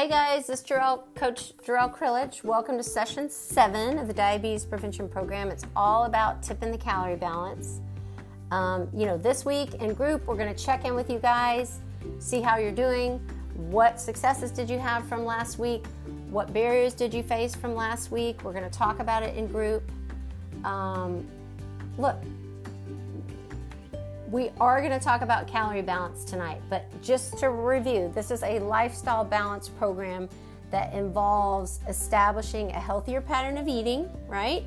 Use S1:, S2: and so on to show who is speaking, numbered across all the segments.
S1: Hey guys, this is Jarrell, Coach Jarrell Krillich. Welcome to session seven of the Diabetes Prevention Program. It's all about tipping the calorie balance. Um, you know, this week in group, we're going to check in with you guys, see how you're doing, what successes did you have from last week, what barriers did you face from last week. We're going to talk about it in group. Um, look, we are going to talk about calorie balance tonight, but just to review, this is a lifestyle balance program that involves establishing a healthier pattern of eating, right?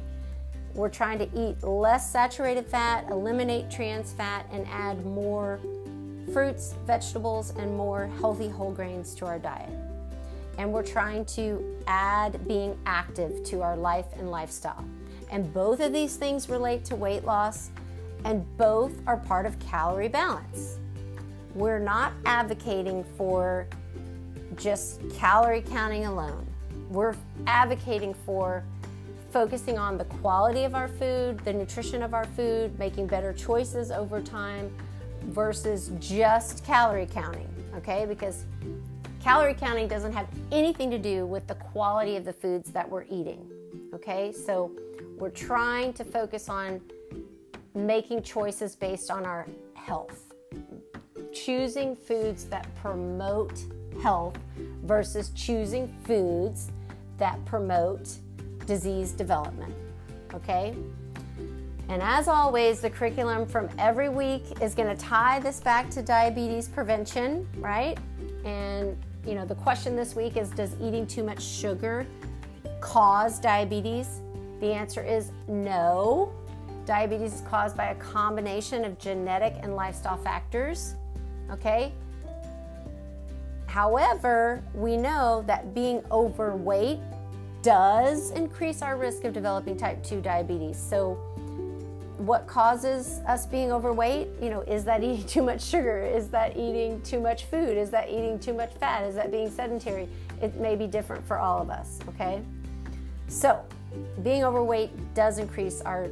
S1: We're trying to eat less saturated fat, eliminate trans fat, and add more fruits, vegetables, and more healthy whole grains to our diet. And we're trying to add being active to our life and lifestyle. And both of these things relate to weight loss and both are part of calorie balance. We're not advocating for just calorie counting alone. We're advocating for focusing on the quality of our food, the nutrition of our food, making better choices over time versus just calorie counting, okay? Because calorie counting doesn't have anything to do with the quality of the foods that we're eating, okay? So we're trying to focus on making choices based on our health, choosing foods that promote health versus choosing foods that promote disease development. Okay? And as always, the curriculum from every week is going to tie this back to diabetes prevention, right? And you know, the question this week is does eating too much sugar cause diabetes? The answer is no. Diabetes is caused by a combination of genetic and lifestyle factors. Okay? However, we know that being overweight does increase our risk of developing type 2 diabetes. So, what causes us being overweight? You know, is that eating too much sugar? Is that eating too much food? Is that eating too much fat? Is that being sedentary? It may be different for all of us, okay? So, being overweight does increase our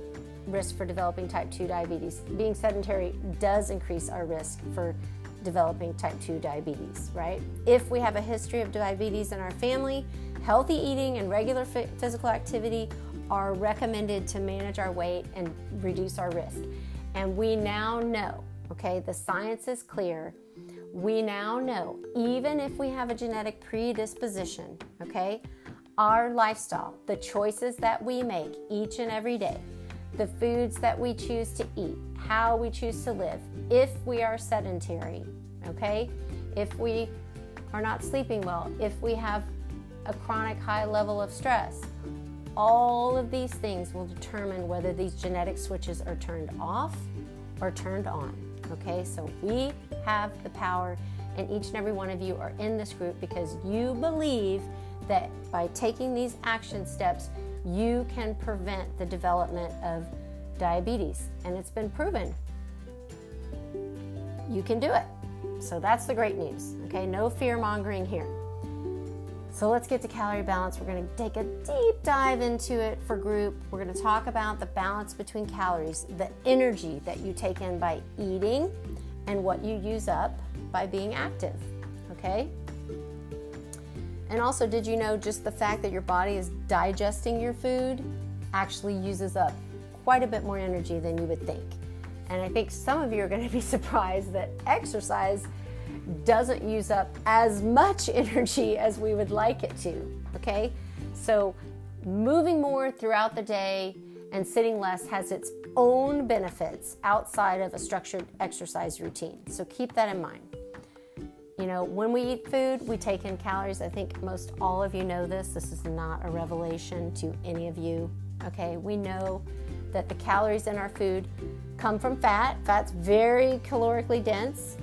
S1: risk for developing type 2 diabetes. Being sedentary does increase our risk for developing type 2 diabetes, right? If we have a history of diabetes in our family, healthy eating and regular physical activity are recommended to manage our weight and reduce our risk. And we now know, okay, the science is clear. We now know, even if we have a genetic predisposition, okay, our lifestyle, the choices that we make each and every day, the foods that we choose to eat, how we choose to live, if we are sedentary, okay? If we are not sleeping well, if we have a chronic high level of stress, all of these things will determine whether these genetic switches are turned off or turned on. Okay, so we have the power, and each and every one of you are in this group because you believe that by taking these action steps, you can prevent the development of diabetes. And it's been proven. You can do it. So that's the great news. Okay, no fear mongering here. So let's get to calorie balance. We're going to take a deep dive into it for group. We're going to talk about the balance between calories, the energy that you take in by eating, and what you use up by being active. Okay? And also, did you know just the fact that your body is digesting your food actually uses up quite a bit more energy than you would think? And I think some of you are going to be surprised that exercise doesn't use up as much energy as we would like it to. Okay? So, moving more throughout the day and sitting less has its own benefits outside of a structured exercise routine. So, keep that in mind. You know, when we eat food, we take in calories. I think most all of you know this. This is not a revelation to any of you. Okay, we know that the calories in our food come from fat. Fat's very calorically dense.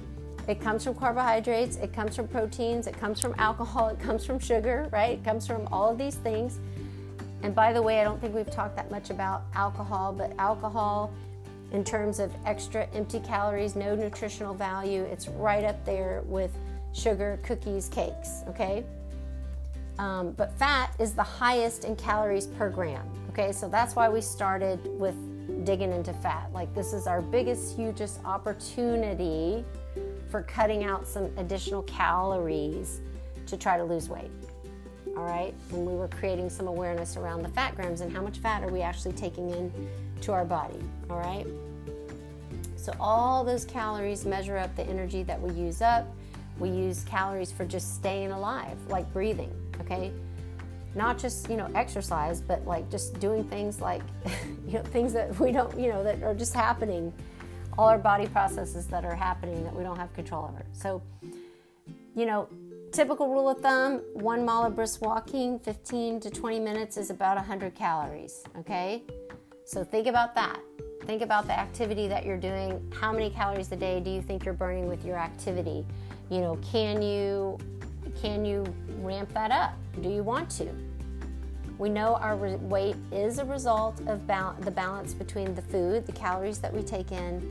S1: It comes from carbohydrates, it comes from proteins, it comes from alcohol, it comes from sugar, right? It comes from all of these things. And by the way, I don't think we've talked that much about alcohol, but alcohol in terms of extra empty calories, no nutritional value. It's right up there with sugar, cookies, cakes, okay? Um, but fat is the highest in calories per gram, okay? So that's why we started with digging into fat. Like, this is our biggest, hugest opportunity for cutting out some additional calories to try to lose weight. All right, and we were creating some awareness around the fat grams and how much fat are we actually taking in to our body. All right, so all those calories measure up the energy that we use up. We use calories for just staying alive, like breathing. Okay, not just you know exercise, but like just doing things like you know things that we don't you know that are just happening all our body processes that are happening that we don't have control over. So, you know, typical rule of thumb one mile of brisk walking, 15 to 20 minutes is about 100 calories, okay? So think about that. Think about the activity that you're doing. How many calories a day do you think you're burning with your activity? You know, can you can you ramp that up? Do you want to? We know our weight is a result of ba- the balance between the food, the calories that we take in,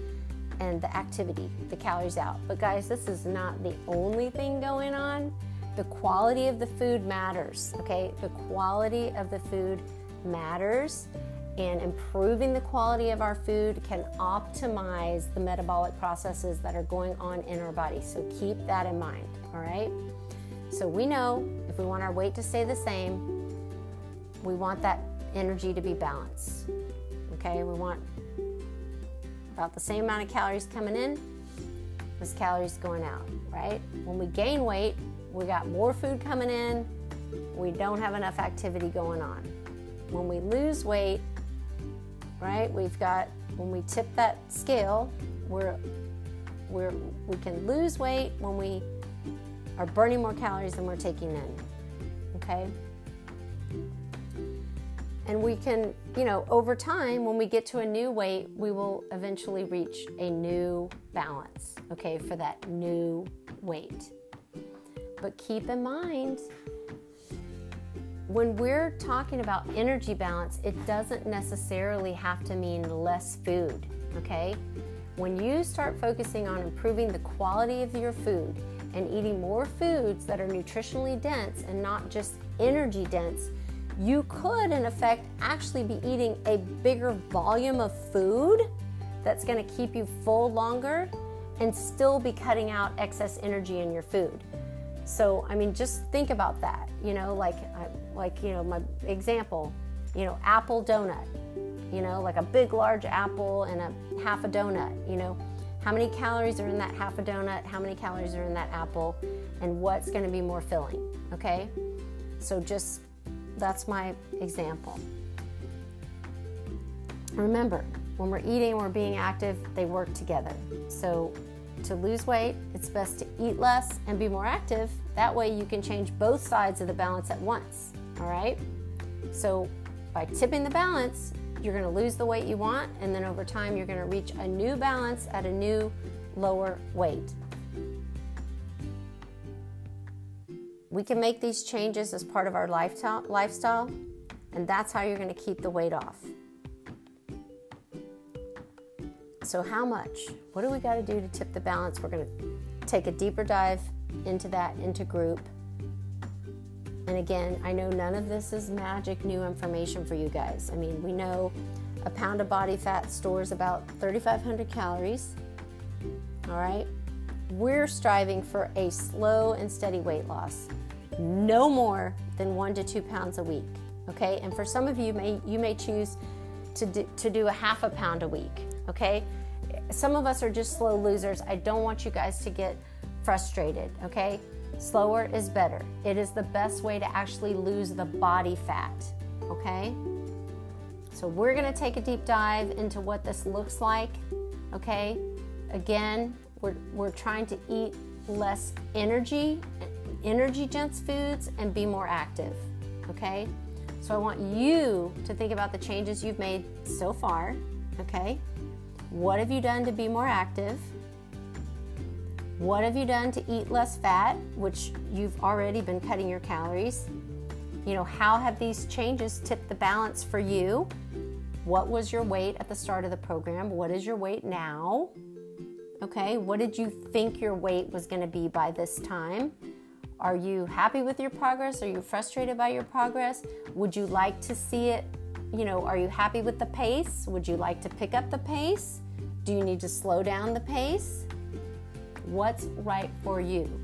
S1: and the activity, the calories out. But guys, this is not the only thing going on. The quality of the food matters, okay? The quality of the food matters, and improving the quality of our food can optimize the metabolic processes that are going on in our body. So keep that in mind, all right? So we know if we want our weight to stay the same, we want that energy to be balanced. Okay, we want about the same amount of calories coming in as calories going out, right? When we gain weight, we got more food coming in, we don't have enough activity going on. When we lose weight, right, we've got, when we tip that scale, we're, we're, we can lose weight when we are burning more calories than we're taking in, okay? And we can, you know, over time, when we get to a new weight, we will eventually reach a new balance, okay, for that new weight. But keep in mind, when we're talking about energy balance, it doesn't necessarily have to mean less food, okay? When you start focusing on improving the quality of your food and eating more foods that are nutritionally dense and not just energy dense, you could, in effect, actually be eating a bigger volume of food that's going to keep you full longer and still be cutting out excess energy in your food. So, I mean, just think about that. You know, like, like you know, my example, you know, apple donut. You know, like a big, large apple and a half a donut. You know, how many calories are in that half a donut? How many calories are in that apple? And what's going to be more filling? Okay, so just that's my example. Remember, when we're eating we're being active, they work together. So, to lose weight, it's best to eat less and be more active. That way, you can change both sides of the balance at once. All right? So, by tipping the balance, you're going to lose the weight you want, and then over time, you're going to reach a new balance at a new lower weight. We can make these changes as part of our lifestyle, and that's how you're going to keep the weight off. So, how much? What do we got to do to tip the balance? We're going to take a deeper dive into that, into group. And again, I know none of this is magic new information for you guys. I mean, we know a pound of body fat stores about 3,500 calories. All right. We're striving for a slow and steady weight loss, no more than one to two pounds a week. Okay, and for some of you, may you may choose to do, to do a half a pound a week. Okay, some of us are just slow losers. I don't want you guys to get frustrated. Okay, slower is better. It is the best way to actually lose the body fat. Okay, so we're gonna take a deep dive into what this looks like. Okay, again, we're, we're trying to eat less energy, energy dense foods, and be more active. Okay? So I want you to think about the changes you've made so far. Okay? What have you done to be more active? What have you done to eat less fat, which you've already been cutting your calories? You know, how have these changes tipped the balance for you? What was your weight at the start of the program? What is your weight now? Okay, what did you think your weight was going to be by this time? Are you happy with your progress? Are you frustrated by your progress? Would you like to see it? You know, are you happy with the pace? Would you like to pick up the pace? Do you need to slow down the pace? What's right for you?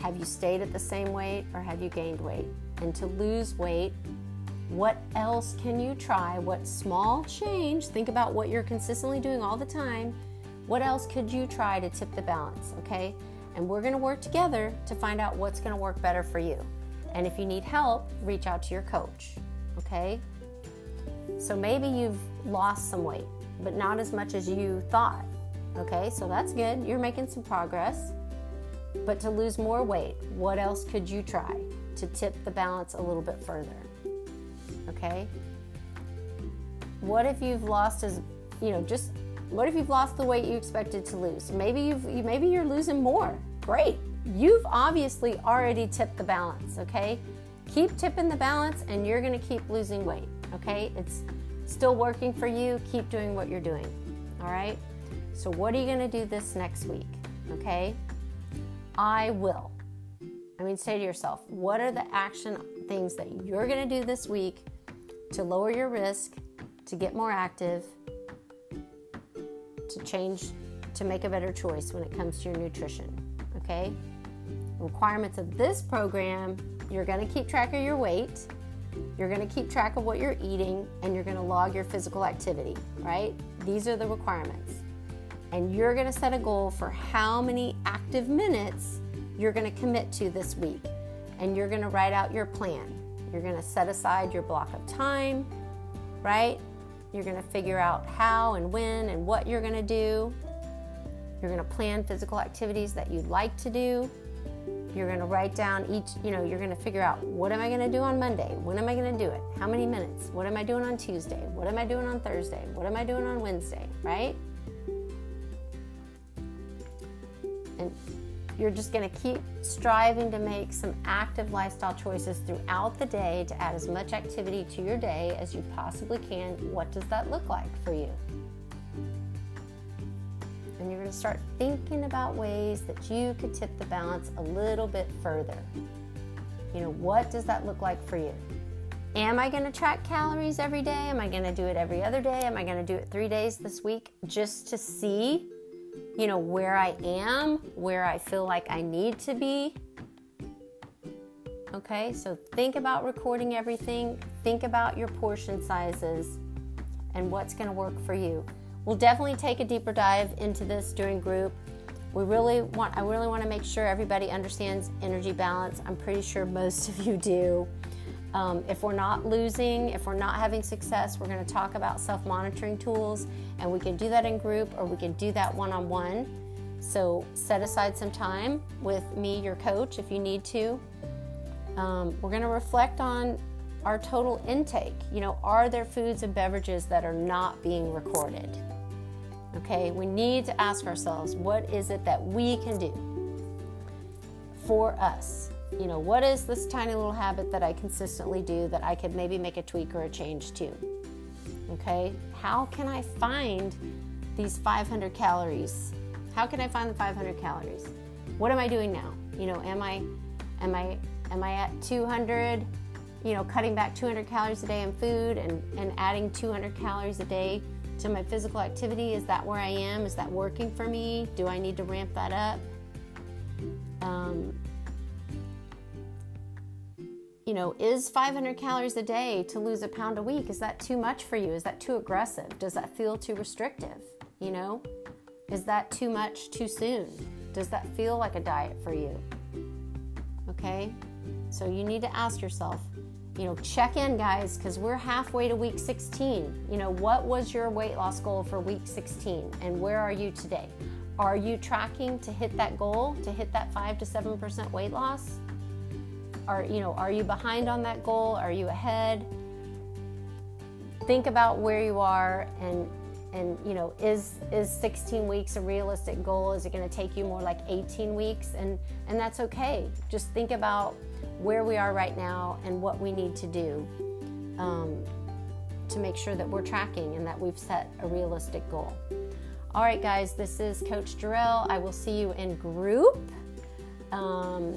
S1: Have you stayed at the same weight or have you gained weight? And to lose weight, what else can you try? What small change? Think about what you're consistently doing all the time. What else could you try to tip the balance? Okay. And we're going to work together to find out what's going to work better for you. And if you need help, reach out to your coach. Okay. So maybe you've lost some weight, but not as much as you thought. Okay. So that's good. You're making some progress. But to lose more weight, what else could you try to tip the balance a little bit further? okay? What if you've lost as, you know, just what if you've lost the weight you expected to lose? Maybe you've maybe you're losing more. Great. You've obviously already tipped the balance, okay? Keep tipping the balance and you're going to keep losing weight, okay? It's still working for you. Keep doing what you're doing. All right? So what are you going to do this next week? Okay? I will. I mean, say to yourself, what are the action things that you're going to do this week to lower your risk, to get more active, to change, to make a better choice when it comes to your nutrition. Okay? Requirements of this program you're going to keep track of your weight, you're going to keep track of what you're eating, and you're going to log your physical activity, right? These are the requirements. And you're going to set a goal for how many active minutes you're going to commit to this week. And you're going to write out your plan. You're going to set aside your block of time, right? You're going to figure out how and when and what you're going to do. You're going to plan physical activities that you'd like to do. You're going to write down each, you know, you're going to figure out what am I going to do on Monday? When am I going to do it? How many minutes? What am I doing on Tuesday? What am I doing on Thursday? What am I doing on Wednesday, right? And you're just going to keep striving to make some active lifestyle choices throughout the day to add as much activity to your day as you possibly can. What does that look like for you? And you're going to start thinking about ways that you could tip the balance a little bit further. You know, what does that look like for you? Am I going to track calories every day? Am I going to do it every other day? Am I going to do it three days this week just to see you know, where I am, where I feel like I need to be. Okay, so think about recording everything, think about your portion sizes and what's going to work for you. We'll definitely take a deeper dive into this during group. We really want I really want to make sure everybody understands energy balance. I'm pretty sure most of you do. Um, if we're not losing, if we're not having success, we're going to talk about self monitoring tools, and we can do that in group or we can do that one on one. So set aside some time with me, your coach, if you need to. Um, we're going to reflect on our total intake. You know, are there foods and beverages that are not being recorded? Okay, we need to ask ourselves what is it that we can do for us you know, what is this tiny little habit that I consistently do that I could maybe make a tweak or a change to? Okay, how can I find these 500 calories? How can I find the 500 calories? What am I doing now? You know, am I, am I, am I at 200? You know, cutting back 200 calories a day in food and, and adding 200 calories a day to my physical activity. Is that where I am? Is that working for me? Do I need to ramp that up? Um, you know, is 500 calories a day to lose a pound a week, is that too much for you? Is that too aggressive? Does that feel too restrictive? You know, is that too much too soon? Does that feel like a diet for you? Okay, so you need to ask yourself, you know, check in, guys, because we're halfway to week 16. You know, what was your weight loss goal for week 16 and where are you today? Are you tracking to hit that goal, to hit that 5 to 7% weight loss? Are you know, are you behind on that goal? Are you ahead? Think about where you are and and you know, is is 16 weeks a realistic goal? Is it going to take you more like 18 weeks? And and that's okay. Just think about where we are right now and what we need to do um, to make sure that we're tracking and that we've set a realistic goal. All right, guys, this is Coach Jarrell. I will see you in group. Um,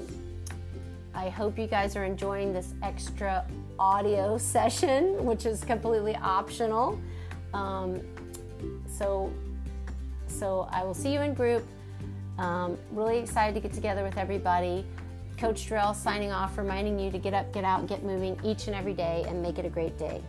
S1: I hope you guys are enjoying this extra audio session, which is completely optional. Um, so, so I will see you in group. Um, really excited to get together with everybody. Coach Jarrell signing off, reminding you to get up, get out, get moving each and every day and make it a great day.